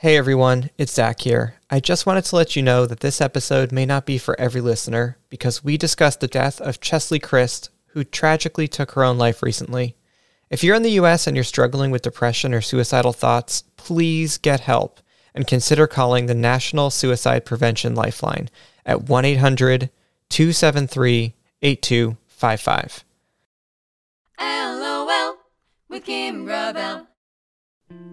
Hey everyone, it's Zac here. I just wanted to let you know that this episode may not be for every listener because we discussed the death of Cheslie Kryst, who tragically took her own life recently. If you're in the US and you're struggling with depression or suicidal thoughts, please get help and consider calling the National Suicide Prevention Lifeline at 1 800 273 8255. LOL with Kim Gravel.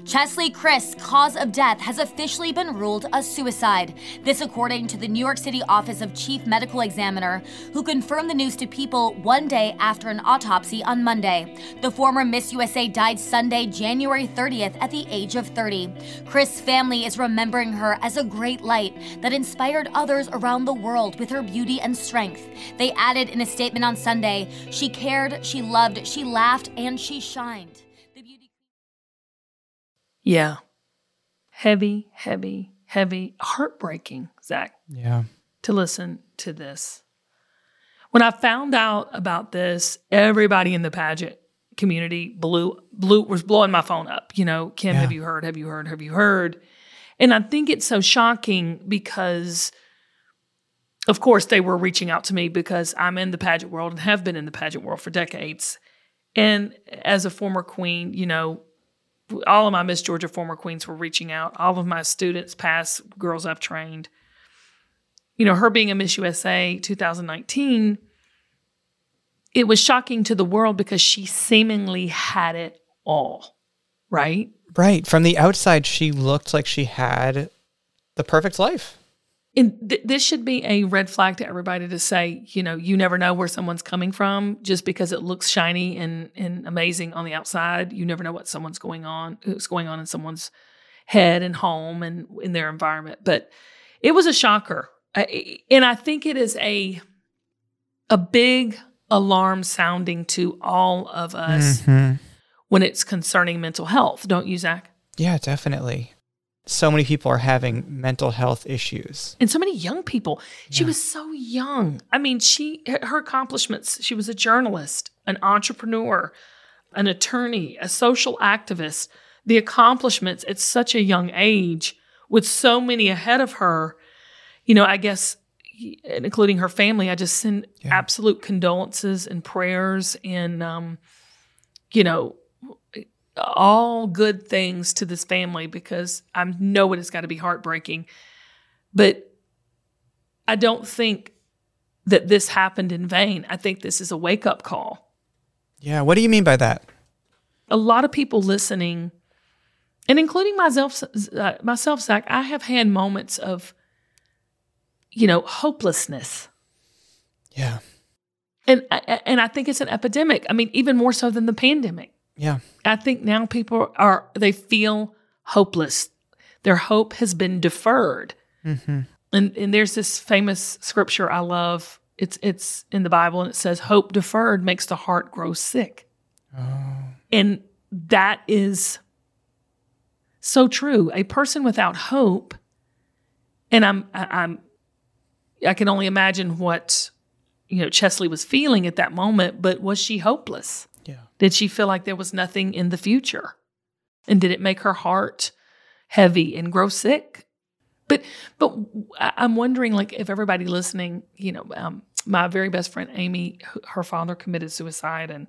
Cheslie Kryst's cause of death has officially been ruled a suicide. This, according to the New York City Office of Chief Medical Examiner, who confirmed the news to people one day after an autopsy on Monday. The former Miss USA died Sunday, January 30th, at the age of 30. Chris' family is remembering her as a great light that inspired others around the world with her beauty and strength. They added in a statement on Sunday she cared, she loved, she laughed, and she shined. The beauty. Yeah. Heavy, heavy, heavy, heartbreaking, Zac, Yeah. to listen to this. When I found out about this, everybody in the pageant community blew blew was blowing my phone up. You know, Kim, Yeah. have you heard? Have you heard? Have you heard? And I think it's so shocking because of course they were reaching out to me because I'm in the pageant world and have been in the pageant world for decades. And as a former queen, you know, all of my Miss Georgia former queens were reaching out. All of my students, past girls I've trained. You know, her being a Miss USA 2019, it was shocking to the world because she seemingly had it all, right? Right. From the outside, she looked like she had the perfect life. And th- this should be a red flag to everybody to say, you know, you never know where someone's coming from just because it looks shiny and, and amazing on the outside. You never know what someone's going on, what's going on in someone's head and home and in their environment. But it was a shocker, I, and I think it is a a big alarm sounding to all of us Mhm. when it's concerning mental health. Don't you, Zac? Yeah, definitely. So many people are having mental health issues. and so many young people. She Yeah. was so young. I mean, she her accomplishments. She was a journalist, an entrepreneur, an attorney, a social activist. The accomplishments at such a young age, with so many ahead of her. You know, I guess, including her family. I just send Yeah. absolute condolences and prayers, and um, you know, all good things to this family because I know it has got to be heartbreaking. But I don't think that this happened in vain. I think this is a wake up call. Yeah. What do you mean by that? A lot of people listening, and including myself, uh, myself, Zac, I have had moments of, you know, hopelessness. Yeah. And, and I think it's an epidemic. I mean, even more so than the pandemic. Yeah. I think now people are they feel hopeless. Their hope has been deferred. Mm-hmm. And and there's this famous scripture I love. It's it's in the Bible and it says hope deferred makes the heart grow sick. And that is so true. A person without hope and I'm I'm I can only imagine what you know Cheslie was feeling at that moment, but was she hopeless? Yeah. Did she feel like there was nothing in the future? And did it make her heart heavy and grow sick? But but I'm wondering, like, if everybody listening, you know, um, my very best friend Amy, her father committed suicide, and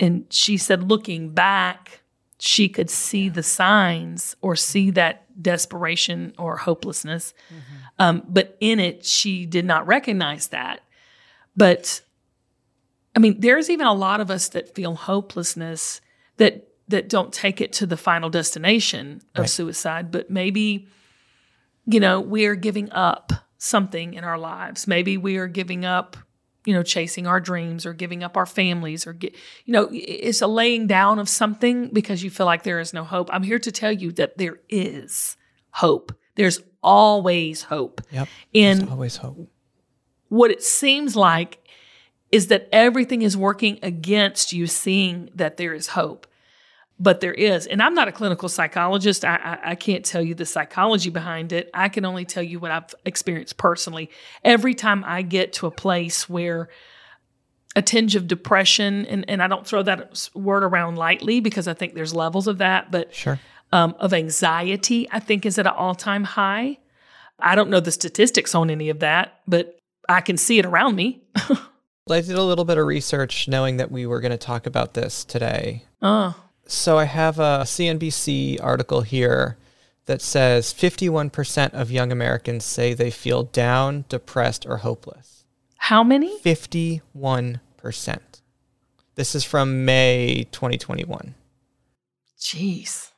and she said, looking back, she could see the signs or see that desperation or hopelessness, um, but in it, she did not recognize that. But I mean, there's even a lot of us that feel hopelessness that that don't take it to the final destination of Right. suicide, but maybe you know, we are giving up something in our lives. Maybe we are giving up, you know, chasing our dreams or giving up our families or get, you know, it's a laying down of something because you feel like there is no hope. I'm here to tell you that there is hope. There's always hope. Yep. And There's always hope. what it seems like is that everything is working against you seeing that there is hope but there is and i'm not a clinical psychologist I, I, I can't tell you the psychology behind it i can only tell you what i've experienced personally every time i get to a place where a tinge of depression and, and i don't throw that word around lightly because i think there's levels of that but Sure. um, of anxiety, I think, is at an all time high. I don't know the statistics on any of that, but I can see it around me. I did a little bit of research knowing that we were going to talk about this today. Oh, So I have a CNBC article here that says 51% of young Americans say they feel down, depressed, or hopeless. how many? 51%. This is from May 2021. Jeez.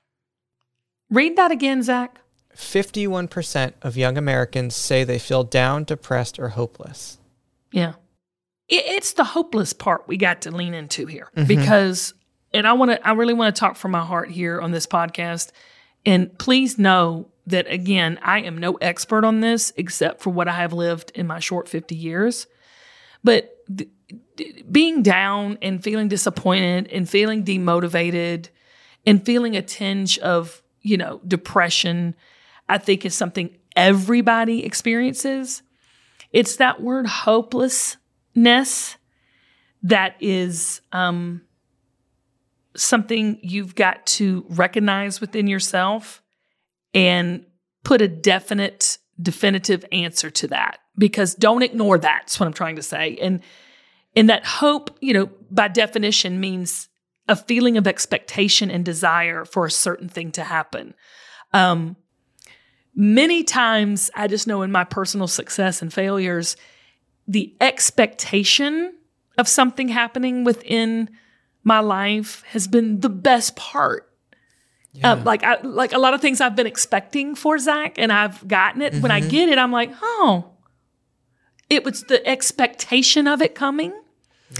Read that again, Zac. 51% of young Americans say they feel down, depressed, or hopeless. Yeah. It, it's the hopeless part we got to lean into here because, and I want to, I really want to talk from my heart here on this podcast. And please know that, again, I am no expert on this except for what I have lived in my short 50 years. But th- being down and feeling disappointed and feeling demotivated and feeling a tinge of, you know, depression, I think is something everybody experiences. It's that word hopelessness that is um, something you've got to recognize within yourself and put a definite, definitive answer to that. Because don't ignore that. That's what I'm trying to say. And and that hope, you know, by definition means a feeling of expectation and desire for a certain thing to happen. Um, many times, I just know in my personal success and failures, the expectation of something happening within my life has been the best part. Uh, like I like a lot of things I've been expecting for Zac, and I've gotten it. When I get it, I'm like, oh, it was the expectation of it coming.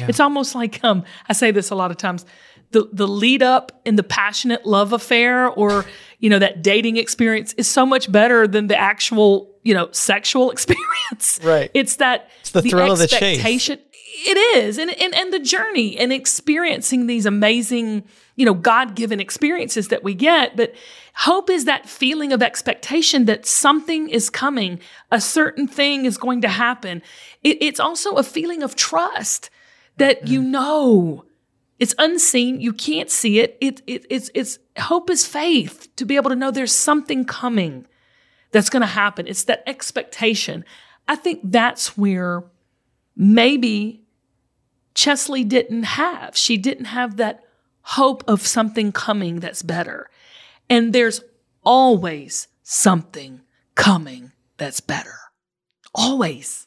It's almost like um, I say this a lot of times. The the lead up in the passionate love affair or you know that dating experience is so much better than the actual you know sexual experience. Right. It's that It's the thrill of the chase. expectation. It is, and, and and the journey and experiencing these amazing, you know, God given experiences that we get. But hope is that feeling of expectation that something is coming, a certain thing is going to happen. It, it's also a feeling of trust that you mm. know it's unseen, you can't see it. It, it it's it's hope is faith to be able to know there's something coming that's going to happen. It's that expectation. I think that's where maybe Cheslie didn't have. She didn't have that hope of something coming that's better. And there's always something coming that's better. Always.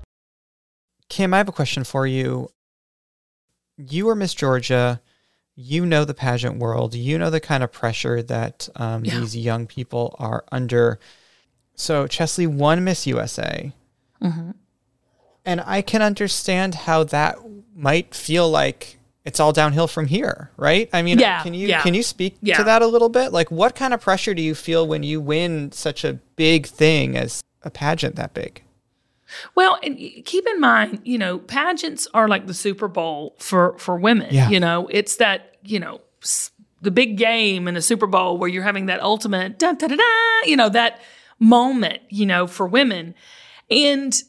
Kim, I have a question for you. You are Miss Georgia. You know the pageant world. You know the kind of pressure that um, Yeah. these young people are under. So Cheslie won Miss USA. And I can understand how that might feel like it's all downhill from here, right? I mean, Yeah, can you yeah. can you speak Yeah. to that a little bit? Like what kind of pressure do you feel when you win such a big thing as a pageant that big? Well, and keep in mind, you know, pageants are like the Super Bowl for for women. Yeah. You know, it's that you know the big game in the Super Bowl where you're having that ultimate da da da da, you know, that moment, you know, for women. And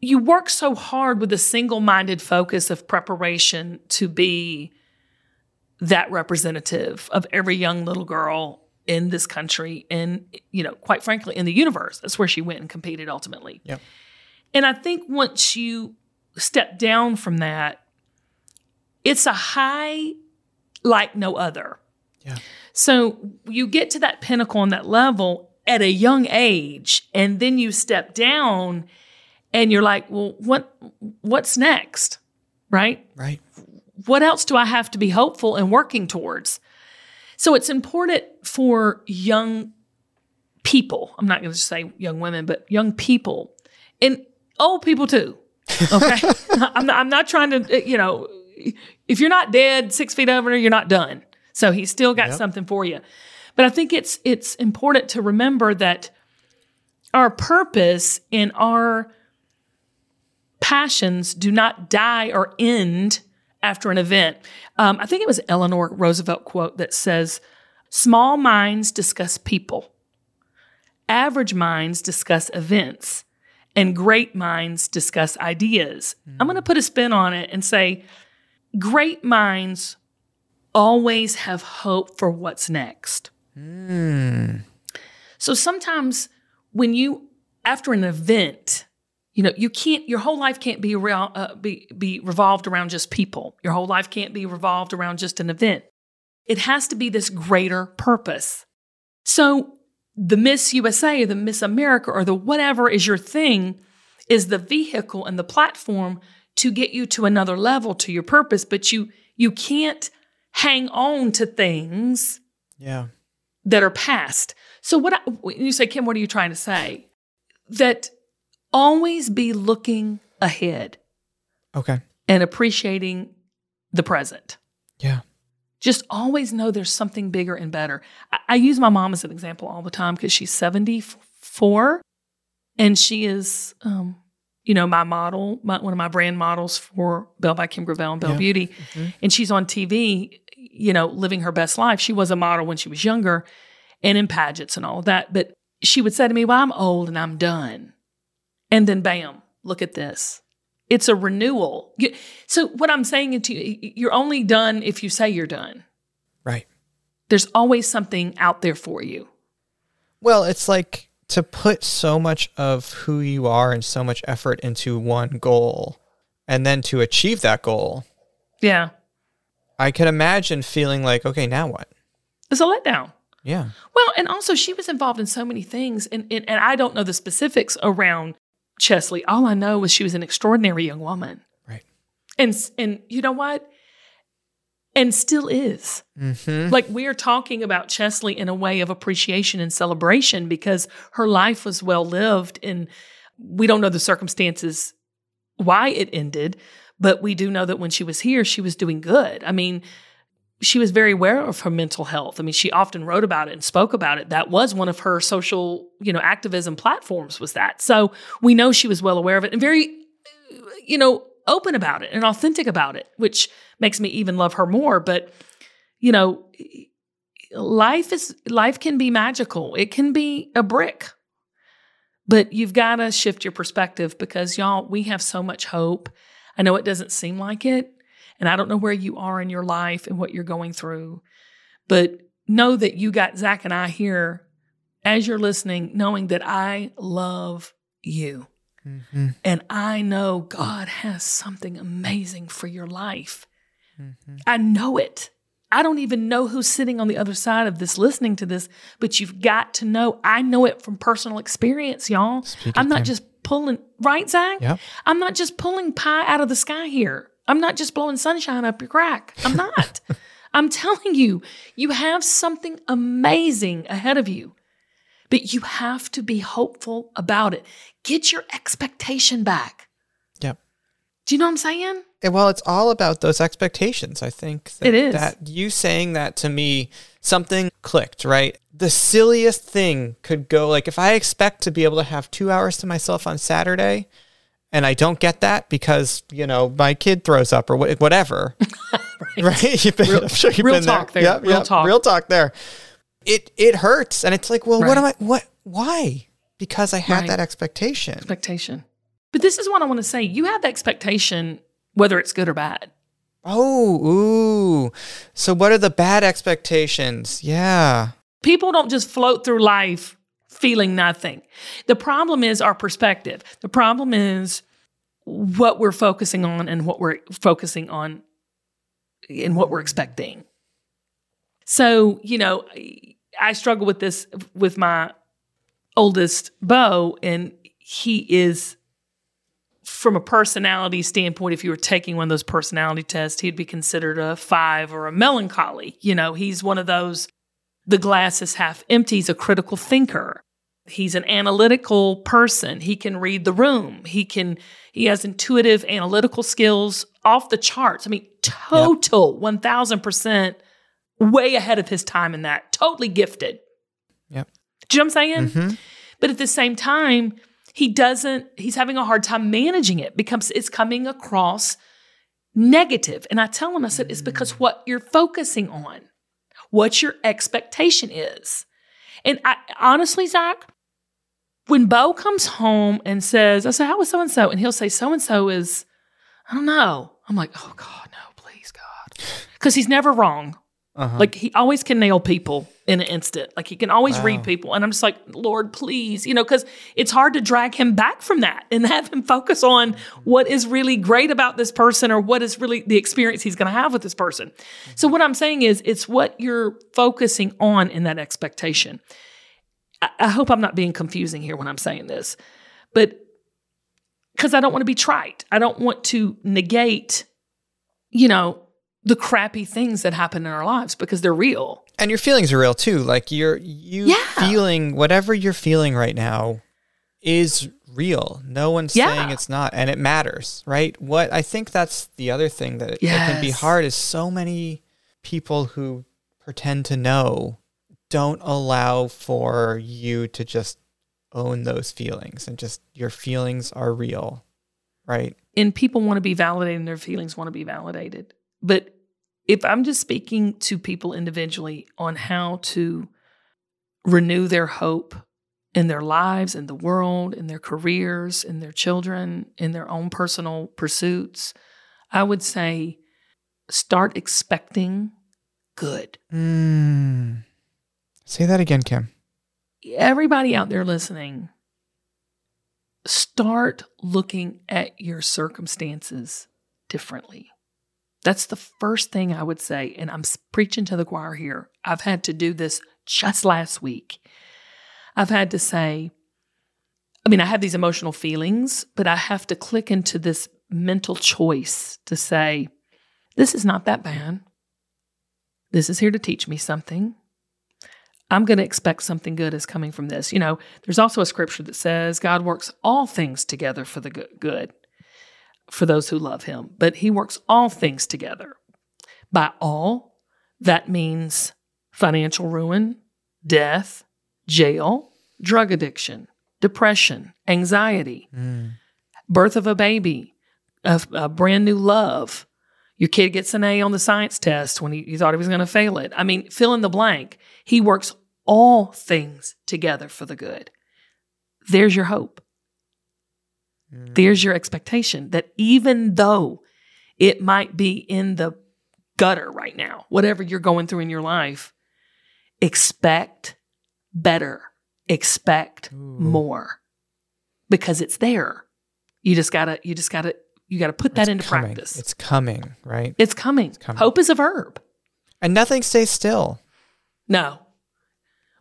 you work so hard with a single-minded focus of preparation to be that representative of every young little girl in this country and you know quite frankly in the universe that's where she went and competed ultimately Yep. and i think once you step down from that it's a high like no other Yeah. so you get to that pinnacle and that level at a young age and then you step down and you're like well what what's next right Right. what else do I have to be hopeful and working towards? So it's important for young people. I'm not going to say young women, but young people and old people too. Okay. I'm, not, I'm not trying to, uh, you know, if you're not dead six feet over, you're not done. So he's still got Yep. something for you. But I think it's it's important to remember that our purpose and our passions do not die or end after an event. Um, I think it was Eleanor Roosevelt quote that says, "Small minds discuss people, average minds discuss events, and great minds discuss ideas." I'm going to put a spin on it and say, great minds always have hope for what's next. So sometimes when you after an event, you know, you can't your whole life can't be around uh, be be revolved around just people. Your whole life can't be revolved around just an event. It has to be this greater purpose. So the Miss USA or the Miss America or the whatever is your thing is the vehicle and the platform to get you to another level to your purpose, but you you can't hang on to things Yeah. that are past. So what I, when you say, Kim, what are you trying to say? That always be looking ahead Okay. and appreciating the present. Yeah. Just always know there's something bigger and better. I, I use my mom as an example all the time because she's 74 and she is, um, you know, my model, my, one of my brand models for Belle by Kim Gravel and Belle Yeah. Beauty. And she's on TV, you know, living her best life. She was a model when she was younger and in pageants and all of that. But she would say to me, Well, I'm old and I'm done. And then bam, look at this. It's a renewal. So what I'm saying to you, you're only done if you say you're done. Right. There's always something out there for you. Well, it's like to put so much of who you are and so much effort into one goal and then to achieve that goal. Yeah. I can imagine feeling like, okay, now what? It's a letdown. Yeah. Well, and also she was involved in so many things, and, and, and I don't know the specifics around Cheslie. All I know is she was an extraordinary young woman. Right. And and you know what? And still is. Mm-hmm. Like we are talking about Cheslie in a way of appreciation and celebration because her life was well lived and we don't know the circumstances why it ended, but we do know that when she was here, she was doing good. I mean, she was very aware of her mental health. I mean, she often wrote about it and spoke about it. That was one of her social, you know, activism platforms was that. So we know she was well aware of it and very, you know, open about it and authentic about it, which makes me even love her more. But, you know, life is life can be magical. It can be a brick. But you've got to shift your perspective because y'all, we have so much hope. I know it doesn't seem like it, and I don't know where you are in your life and what you're going through, but know that you got Zac and I here as you're listening, knowing that I love you. Mm-hmm. And I know God has something amazing for your life. Mm-hmm. I know it. I don't even know who's sitting on the other side of this listening to this, but you've got to know. I know it from personal experience, y'all. Speak I'm not Kim. just pulling, right, Zac? Yep. I'm not just pulling pie out of the sky here. I'm not just blowing sunshine up your crack. I'm not. I'm telling you, you have something amazing ahead of you, but you have to be hopeful about it. Get your expectation back. Yep. Do you know what I'm saying? And well, it's all about those expectations. I think that, It is. that you saying that to me, something clicked, right? The silliest thing could go like if I expect to be able to have two hours to myself on Saturday and I don't get that because you know my kid throws up or wha- whatever. right? You've been, Real- I'm sure you've real been talk there. there. Yep, Real yep, talk. Real talk there. It it hurts, and it's like, well, what am I? What? Why? Because I had Right. that expectation. expectation. But this is what I want to say. You have the expectation, whether it's good or bad. Oh, ooh. So what are the bad expectations? Yeah. People don't just float through life feeling nothing. The problem is our perspective. The problem is what we're focusing on and what we're focusing on and what we're expecting. So, you know, I struggle with this with my oldest Bo, and he is from a personality standpoint, if you were taking one of those personality tests, he'd be considered a five or a melancholy. You know, he's one of those, the glass is half empty. He's a critical thinker. He's an analytical person. He can read the room. He can, he has intuitive analytical skills off the charts. I mean, total 1000% way ahead of his time in that. Totally gifted. Yep. Do you know what I'm saying? Mhm. But at the same time, he doesn't, he's having a hard time managing it because it's coming across negative. And I tell him, I said, it's because what you're focusing on, what your expectation is. And I honestly, Zac, when Bo comes home and says, I said, how was so and so? And he'll say, so and so is, I don't know. I'm like, oh God, no, please, God. Because he's never wrong. Uh-huh. Like he always can nail people in an instant. Like he can always Wow. read people. And I'm just like, Lord, please, you know, because it's hard to drag him back from that and have him focus on what is really great about this person or what is really the experience he's going to have with this person. So what I'm saying is it's what you're focusing on in that expectation. I, I hope I'm not being confusing here when I'm saying this, but because I don't want to be trite. I don't want to negate, you know, the crappy things that happen in our lives because they're real. and your feelings are real too. Like you're you Yeah. feeling whatever you're feeling right now is real. No one's Yeah. saying it's not, and it matters, right? What I think that's the other thing that, that can be hard is so many people who pretend to know don't allow for you to just own those feelings and just your feelings are real, right? and people want to be validated and their feelings want to be validated. But if I'm just speaking to people individually on how to renew their hope in their lives, in the world, in their careers, in their children, in their own personal pursuits, I would say start expecting good. Mm. Say that again, Kim. everybody out there listening, start looking at your circumstances differently. That's the first thing I would say. And I'm preaching to the choir here. I've had to do this just last week. I've had to say, I mean, I have these emotional feelings, but I have to click into this mental choice to say, this is not that bad. This is here to teach me something. I'm going to expect something good is coming from this. You know, there's also a scripture that says God works all things together for the good, for those who love him, but he works all things together. By all, that means financial ruin, death, jail, drug addiction, depression, anxiety, mm. birth of a baby, a, a brand new love. Your kid gets an A on the science test when he, he thought he was going to fail it. I mean, fill in the blank. He works all things together for the good. There's your hope. Mm. There's your expectation that even though it might be in the gutter right now, whatever you're going through in your life, expect better, expect more because it's there. You just gotta, you just gotta, you gotta put that It's into coming. practice. It's coming, right? It's coming. coming. Hope is a verb. And nothing stays still. No.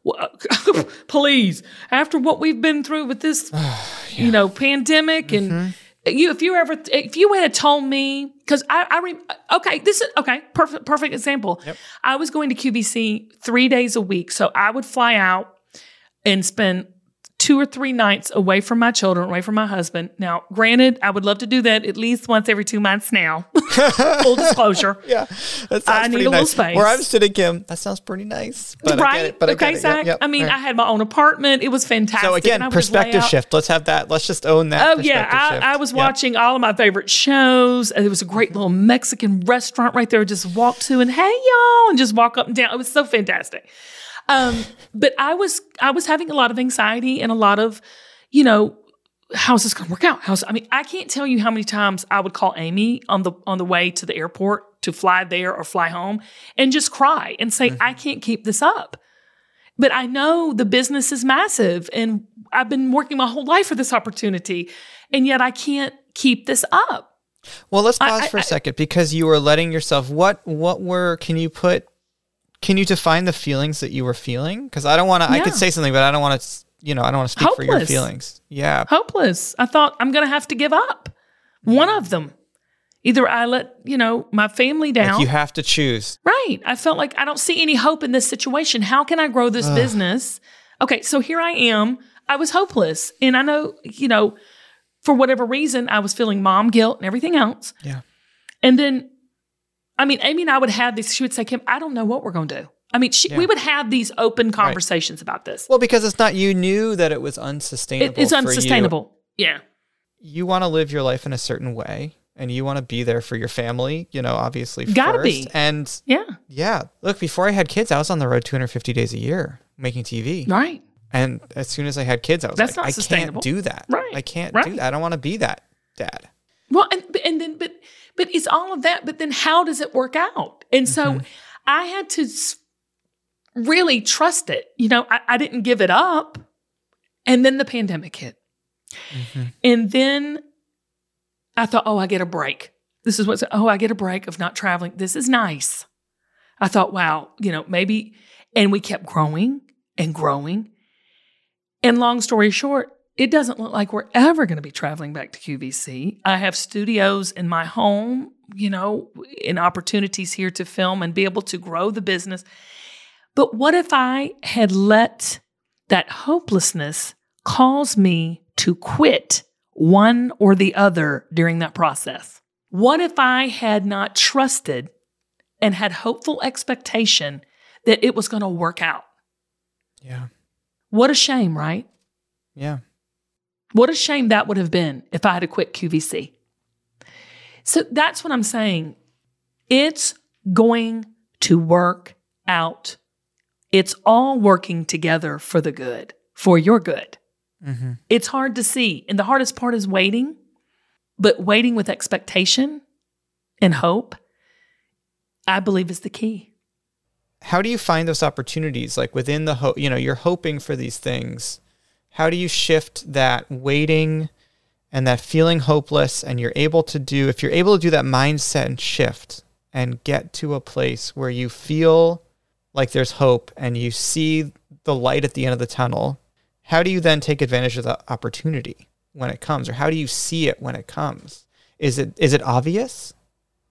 Well, please, after what we've been through with this, you know, pandemic, and Mm-hmm. you, if you ever, if you had told me, because I, I, re, okay, this is okay, perfect, perfect example. I was going to QVC three days a week, so I would fly out and spend two or three nights away from my children, away from my husband. Now, granted, I would love to do that at least once every two months now. Full disclosure. Yeah, that sounds I need a little space. Where I'm sitting, Kim, that sounds pretty nice. But I right? get it. But I okay, get it. Zac. Yep, yep. I mean, right. I had my own apartment. It was fantastic. so again, I would just lay perspective shift. Let's have that. Let's just own that. Oh yeah. I, I was Yeah. watching all of my favorite shows. There was a great little Mexican restaurant right there. I Just walk to and hey y'all, and just walk up and down. It was so fantastic. Um, but I was I was having a lot of anxiety and a lot of, you know, how's this going to work out? How's I mean, I can't tell you how many times I would call Amy on the on the way to the airport to fly there or fly home and just cry and say, I can't keep this up. But I know the business is massive and I've been working my whole life for this opportunity. And yet I can't keep this up. Well, let's pause I- for a second because you were letting yourself. What what were? Can you put? Can you define the feelings that you were feeling? Because I don't want to. I could say something, but I don't want to. You know, I don't want to speak for your feelings. Yeah. Hopeless. I thought I'm going to have to give up. One of them. Either I let, you know, my family down. Like you have to choose. Right. I felt like I don't see any hope in this situation. How can I grow this business? Okay, so here I am. I was hopeless. And I know, you know, for whatever reason, I was feeling mom guilt and everything else. Yeah. And then, I mean, Amy and I would have this. She would say, Kim, I don't know what we're going to do. I mean, she, Yeah. we would have these open conversations about this. Well, because it's not. You knew that it was unsustainable. It, it's for you. unsustainable. Yeah. You, want to live your life in a certain way, and you want to be there for your family. You know, obviously. Gotta first. be. And Yeah. yeah, look. Before I had kids, I was on the road 250 days a year making TV. Right. And as soon as I had kids, I was That's like, not I sustainable. can't do that. Right. I can't do that. I don't want to be that dad. Well, and and then but but it's all of that. But then how does it work out? And so mm-hmm. I had to really trust it. You know, I, I didn't give it up. And then the pandemic hit, mm-hmm. and then I thought, oh, I get a break. This is what's oh, I get a break of not traveling. This is nice. I thought, wow, you know, maybe. And we kept growing and growing. And long story short, it doesn't look like we're ever going to be traveling back to QVC. I have studios in my home, you know, and opportunities here to film and be able to grow the business. But what if I had let that hopelessness cause me to quit one or the other during that process? What if I had not trusted and had hopeful expectation that it was going to work out? Yeah. What a shame, right? Yeah. What a shame that would have been if I had to quit QVC. So that's what I'm saying. It's going to work out. It's all working together for the good, for your good. Mm-hmm. It's hard to see. And the hardest part is waiting, but waiting with expectation and hope, I believe is the key. How do you find those opportunities? Like within the hope, you know, you're hoping for these things. How do you shift that waiting and that feeling hopeless and you're able to do, if you're able to do that mindset and shift and get to a place where you feel like there's hope and you see the light at the end of the tunnel, how do you then take advantage of the opportunity when it comes or how do you see it when it comes? Is it is it obvious?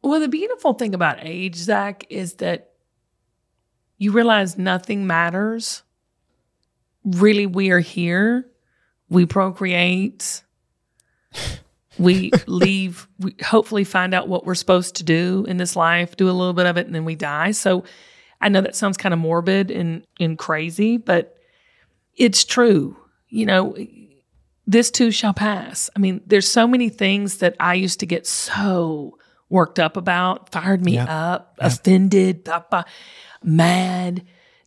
Well, the beautiful thing about age, Zac, is that you realize nothing matters. Really, we are here. We procreate. We leave. We hopefully find out what we're supposed to do in this life, do a little bit of it, and then we die. So I know that sounds kind of morbid and, and crazy, but it's true. You know, this too shall pass. I mean, there's so many things that I used to get so worked up about, fired me Yeah. up, offended, blah, blah, mad,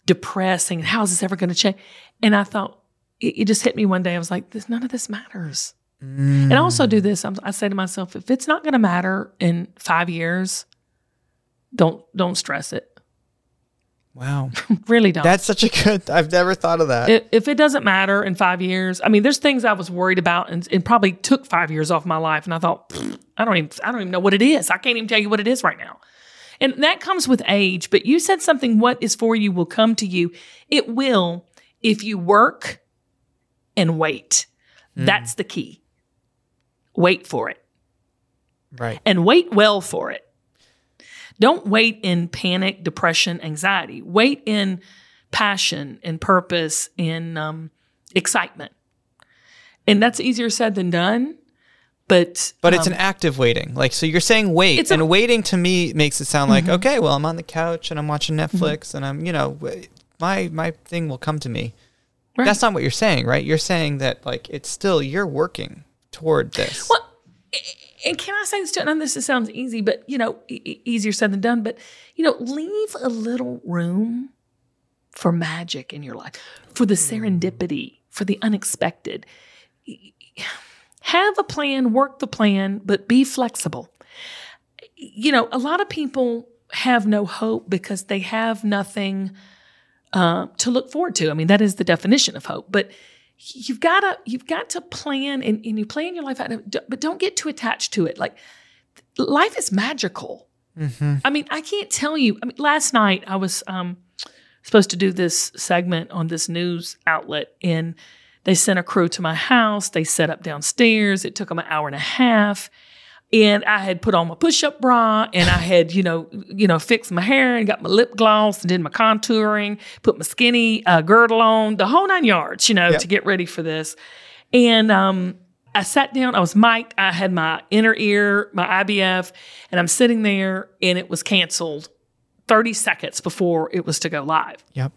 depressing. How is this ever going to change? And I thought, it, it just hit me one day. I was like, this, none of this matters. And I also do mm. this. I'm, I say to myself, if it's not going to matter in five years, don't don't stress it. Wow. really don't. That's such a good I've never thought of that. if, if it doesn't matter in five years, I mean, there's things I was worried about, and it probably took five years off my life, and I thought, I don't even, I don't even know what it is. I can't even tell you what it is right now, and that comes with age. But you said something: "What is for you will come to you." It will if you work and wait. That's the key. Wait for it right. and wait well for it. Don't wait in panic, depression, anxiety. Wait in passion and purpose and um, excitement. And that's easier said than done. But But it's um, an active waiting. Like so you're saying wait It's a- Mm-hmm. and waiting to me makes it sound like okay, well I'm on the couch and I'm watching Netflix and I'm, you know, my my thing will come to me. Right. That's not what you're saying, right? You're saying that like it's still you're working toward this. Well, and can I say this too? And this sounds easy, but you know, e- e- easier said than done. But you know, leave a little room for magic in your life, for the serendipity, for the unexpected. Have a plan, work the plan, but be flexible. You know, a lot of people have no hope because they have nothing uh, to look forward to. I mean, that is the definition of hope. But you've got to you've got to plan and, and you plan your life out, but don't get too attached to it. Like life is magical. I mean, I can't tell you. I mean, last night I was um, supposed to do this segment on this news outlet, and they sent a crew to my house. They set up downstairs. It took them an hour and a half. And I had put on my push-up bra, and I had, you know, you know, fixed my hair and got my lip gloss and did my contouring, put my skinny uh, girdle on, the whole nine yards, you know, Yep. to get ready for this. And um, I sat down. I was mic'd. I had my inner ear, my IBF, and I'm sitting there, and it was canceled 30 seconds before it was to go live. Yep.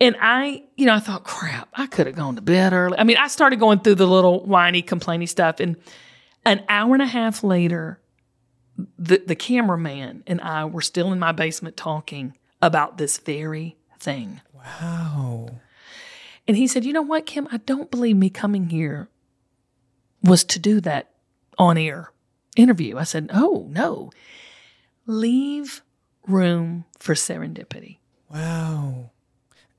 And I, you know, I thought, crap, I could have gone to bed early. I mean, I started going through the little whiny, complaining stuff. And an hour and a half later, the, the cameraman and I were still in my basement talking about this very thing. Wow. And he said, You know what, Kim? I don't believe me coming here was to do that on air interview. I said, Oh, no. Leave room for serendipity. Wow.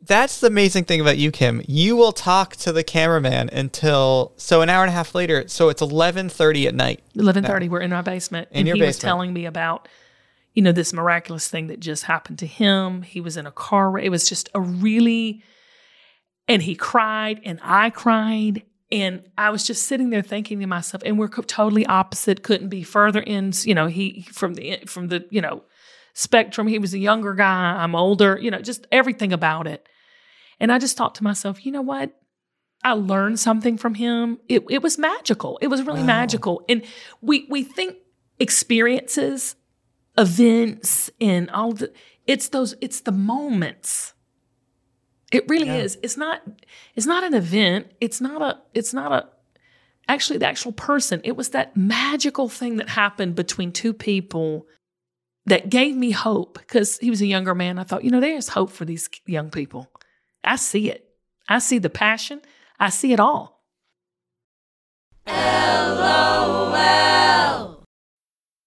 That's the amazing thing about you, Kim. You will talk to the cameraman until so an hour and a half later. So it's eleven thirty at night. Eleven thirty, we're in our basement, In and he was telling me about, you know, this miraculous thing that just happened to him. He was in a car. It was just a really, and he cried, and I cried, and I was just sitting there thinking to myself, and we're co- totally opposite. Couldn't be further ends. You know, he from the from the you know spectrum. He was a younger guy. I'm older. You know, just everything about it. And I just thought to myself, you know what? I learned something from him. It, it was magical. It was really Wow. magical. And we we think experiences, events, and all the it's those it's the moments. It really Yeah. is. It's not it's not an event. It's not a it's not a actually the actual person. It was that magical thing that happened between two people that gave me hope because he was a younger man. I thought, you know, there's hope for these young people. I see it. I see the passion. I see it all.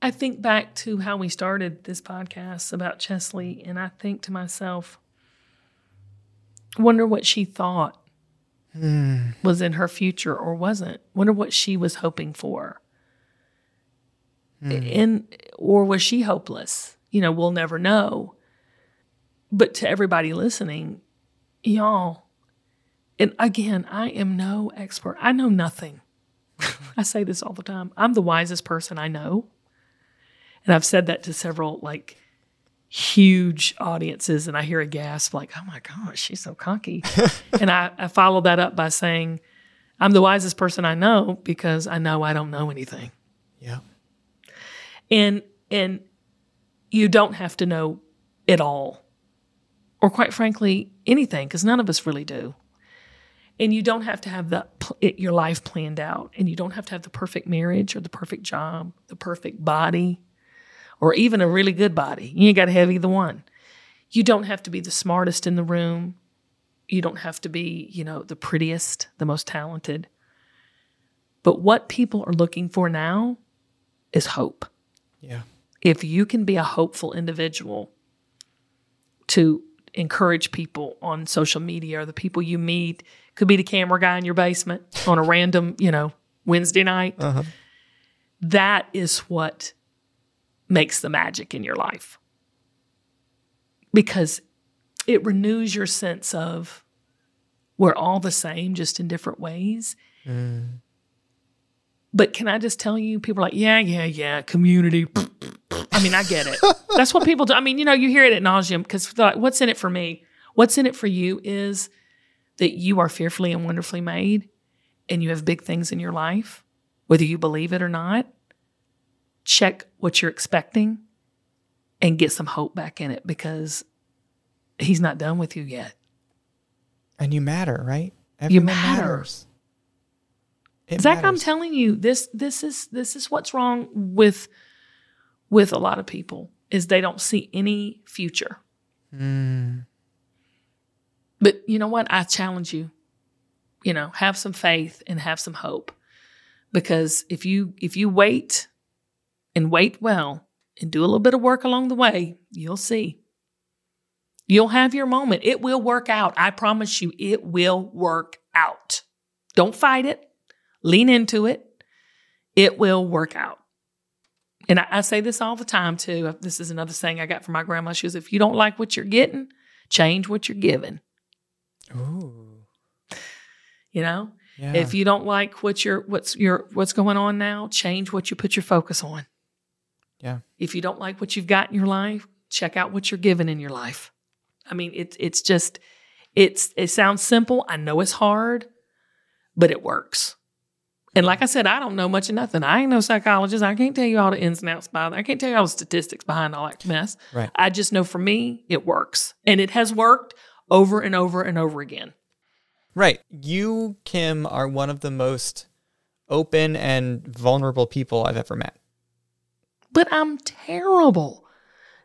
I think back to how we started this podcast about Cheslie, and I think to myself, wonder what she thought hmm. was in her future or wasn't. Wonder what she was hoping for. Hmm. And or was she hopeless? You know, we'll never know. But to everybody listening, y'all, and again, I am no expert. I know nothing. I say this all the time. I'm the wisest person I know. And I've said that to several like huge audiences, and I hear a gasp like, oh my gosh, she's so cocky. and I, I follow that up by saying, I'm the wisest person I know because I know I don't know anything. Yeah. And and you don't have to know it all. Or quite frankly, anything, because none of us really do. And you don't have to have the it, your life planned out, and you don't have to have the perfect marriage or the perfect job, the perfect body, or even a really good body. You ain't got to have either one. You don't have to be the smartest in the room. You don't have to be, you know, the prettiest, the most talented. But what people are looking for now is hope. Yeah. If you can be a hopeful individual to encourage people on social media or the people you meet, could be the camera guy in your basement on a random, you know, Wednesday night. Uh-huh. That is what makes the magic in your life. Because it renews your sense of we're all the same, just in different ways. Mm. But can I just tell you, people are like, yeah, yeah, yeah, community. I mean, I get it. That's what people do. I mean, you know, you hear it at nauseum because like, what's in it for me? What's in it for you is that you are fearfully and wonderfully made and you have big things in your life, whether you believe it or not. Check what you're expecting and get some hope back in it because he's not done with you yet. And you matter, right? You matter. matters. It Zac, I'm telling you, this this is this is what's wrong with with a lot of people is they don't see any future. Mm, But you know what? I challenge you. You know, have some faith and have some hope. Because if you if you wait and wait well and do a little bit of work along the way, you'll see. You'll have your moment. It will work out. I promise you, it will work out. Don't fight it. Lean into it. It will work out. And I, I say this all the time too. This is another saying I got from my grandma. She was, if you don't like what you're getting, change what you're giving. Ooh, You know? yeah. If you don't like what you're what's your what's going on now, change what you put your focus on. Yeah. If you don't like what you've got in your life, check out what you're given in your life. I mean, it's it's just it's it sounds simple. I know it's hard, but it works. And like I said, I don't know much of nothing. I ain't no psychologist. I can't tell you all the ins and outs behind. I can't tell you all the statistics behind all that mess. Right. I just know for me, it works, and it has worked over and over and over again. Right. You, Kim, are one of the most open and vulnerable people I've ever met. but I'm terrible.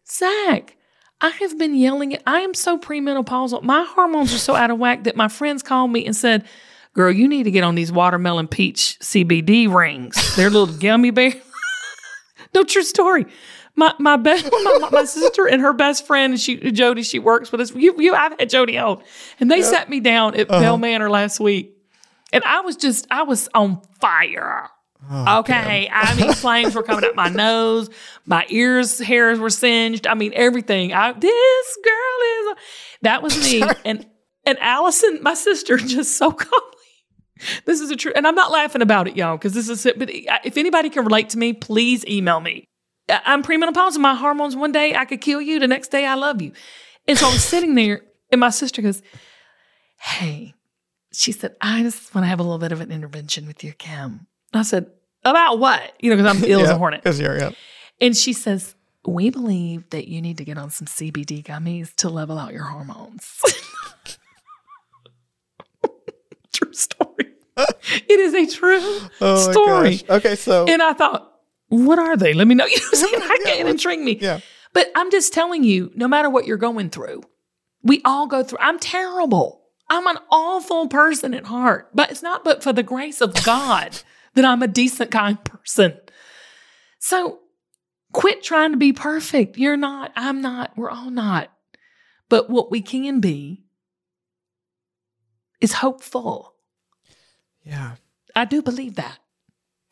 Zac, I have been yelling it. I am so premenopausal. My hormones are so out of whack that my friends called me and said, Girl, you need to get on these watermelon peach CBD rings. They're little gummy bears. no true story. My my best my, my sister and her best friend and she Jody she works with us. You you I've had Jody on, and they sat me down at uh-huh. Bell Manor last week, and I was just I was on fire. Oh, okay, I mean flames were coming up my nose, my ears hairs were singed. I mean everything. I this girl is that was me, and and Allison, my sister, just so calmly. This is a true, and I'm not laughing about it, y'all, because this is it. But if anybody can relate to me, please email me. I'm premenopausal. My hormones. One day I could kill you. The next day I love you. And so I'm sitting there, and my sister goes, "Hey," she said, "I just want to have a little bit of an intervention with you, Kim." I said, "About what?" You know, because I'm ill as a hornet. Yeah. And she says, We believe that you need to get on some CBD gummies to level out your hormones. true story. it is a true Oh story. gosh. Okay, so And I thought, What are they? Let me know. You know what I'm saying? I can't intrigue me. yeah. But I'm just telling you, no matter what you're going through, we all go through. I'm terrible. I'm an awful person at heart, but it's not but for the grace of God that I'm a decent, kind person. So quit trying to be perfect. You're not. I'm not. We're all not. But what we can be is hopeful. Yeah. I do believe that.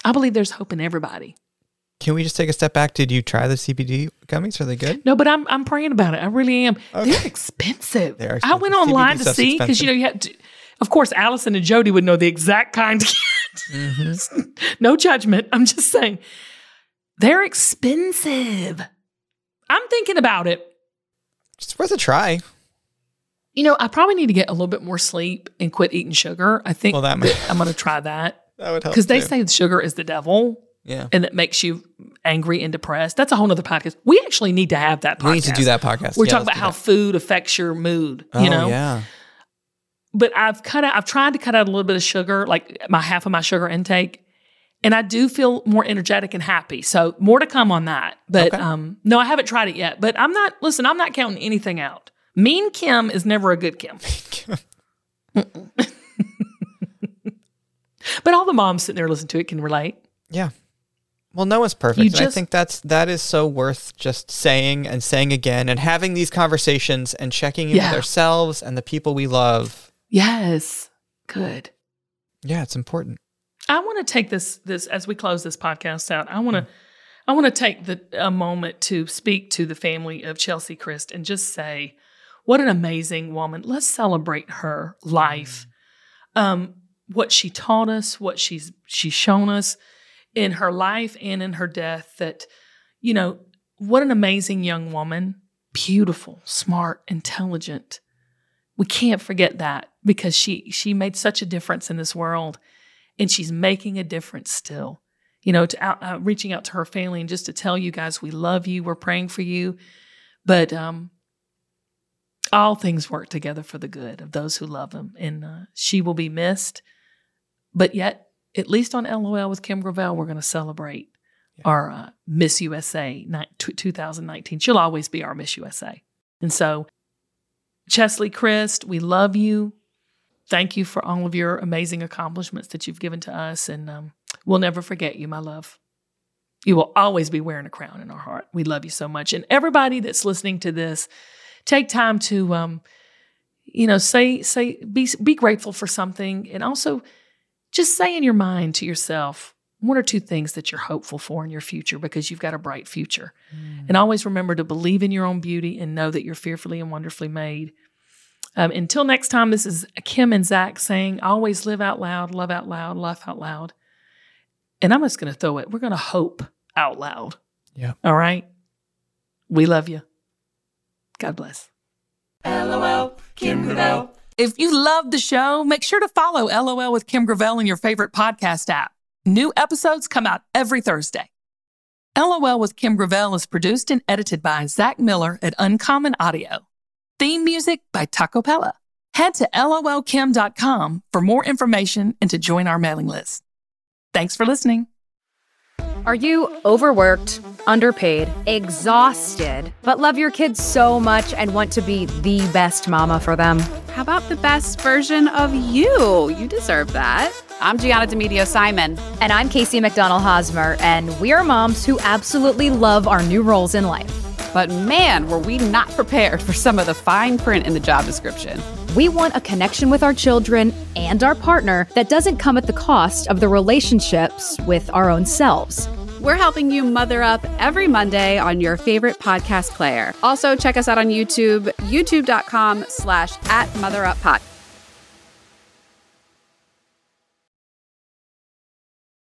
I believe there's hope in everybody. Can we just take a step back? Did you try the CBD gummies? Are they good? No, but I'm I'm praying about it. I really am. Okay. They're expensive. They are expensive. I went online CBD to see because you know you had to. Of course, Allison and Jody would know the exact kind to get. Mm-hmm. no judgment. I'm just saying they're expensive. I'm thinking about it. It's worth a try. You know, I probably need to get a little bit more sleep and quit eating sugar. I think Well, that might- I'm going to try that That would help. because they say sugar is the devil yeah. and it makes you angry and depressed. That's a whole nother podcast. We actually need to have that podcast. We need to do that podcast. We're Yeah, talking about how food affects your mood, Oh, you know? yeah. but I've cut out. I've tried to cut out a little bit of sugar, like my half of my sugar intake, and I do feel more energetic and happy. So more to come on that. But Okay. um, no, I haven't tried it yet. But I'm not. Listen, I'm not counting anything out. Mean Kim is never a good Kim. But all the moms sitting there listening to it can relate. Yeah. Well, no one's perfect. And I think that's that is so worth just saying and saying again and having these conversations and checking in Yeah. with ourselves and the people we love. Yes, good. Yeah, it's important. I want to take this this as we close this podcast out. I want to I want to take the a moment to speak to the family of Cheslie Kryst and just say what an amazing woman. Let's celebrate her life. Um what she taught us, what she's she's shown us in her life and in her death that you know, what an amazing young woman, beautiful, smart, intelligent. We can't forget that because she she made such a difference in this world and she's making a difference still. You know, to out, uh, reaching out to her family and just to tell you guys we love you, we're praying for you, but um, all things work together for the good of those who love him, and uh, she will be missed. But yet, at least on LOL with Kim Gravel, we're going to celebrate our uh, Miss USA ni- t- 2019. She'll always be our Miss USA, and so Cheslie Kryst, we love you thank you for all of your amazing accomplishments that you've given to us. And um, we'll never forget you, my love. You will always be wearing a crown in our heart. We love you so much. And everybody that's listening to this, take time to, um, you know, say, say, be, be grateful for something. And also just say in your mind to yourself, one or two things that you're hopeful for in your future because you've got a bright future. And always remember to believe in your own beauty and know that you're fearfully and wonderfully made. Um, until next time, this is Kim and Zac saying, always live out loud, love out loud, laugh out loud. And I'm just going to throw it. We're going to hope out loud. Yeah. All right. We love you. God bless. LOL, Kim Gravel. If you love the show, make sure to follow LOL with Kim Gravel in your favorite podcast app. New episodes come out every Thursday. LOL with Kim Gravel is produced and edited by Zac Miller at Uncommon Audio. Theme music by Taco Pella. Head to lolkim.com for more information and to join our mailing list. Thanks for listening. Are you overworked, underpaid, exhausted, but love your kids so much and want to be the best mama for them? How about the best version of you? You deserve that. I'm Gianna Demedio Simon. And I'm Casey McDonald Hosmer, and we are moms who absolutely love our new roles in life. But man, were we not prepared for some of the fine print in the job description. We want a connection with our children and our partner that doesn't come at the cost of the relationships with our own selves. We're helping you mother up every Monday on your favorite podcast player. Also, check us out on YouTube, youtube.com slash at motheruppod.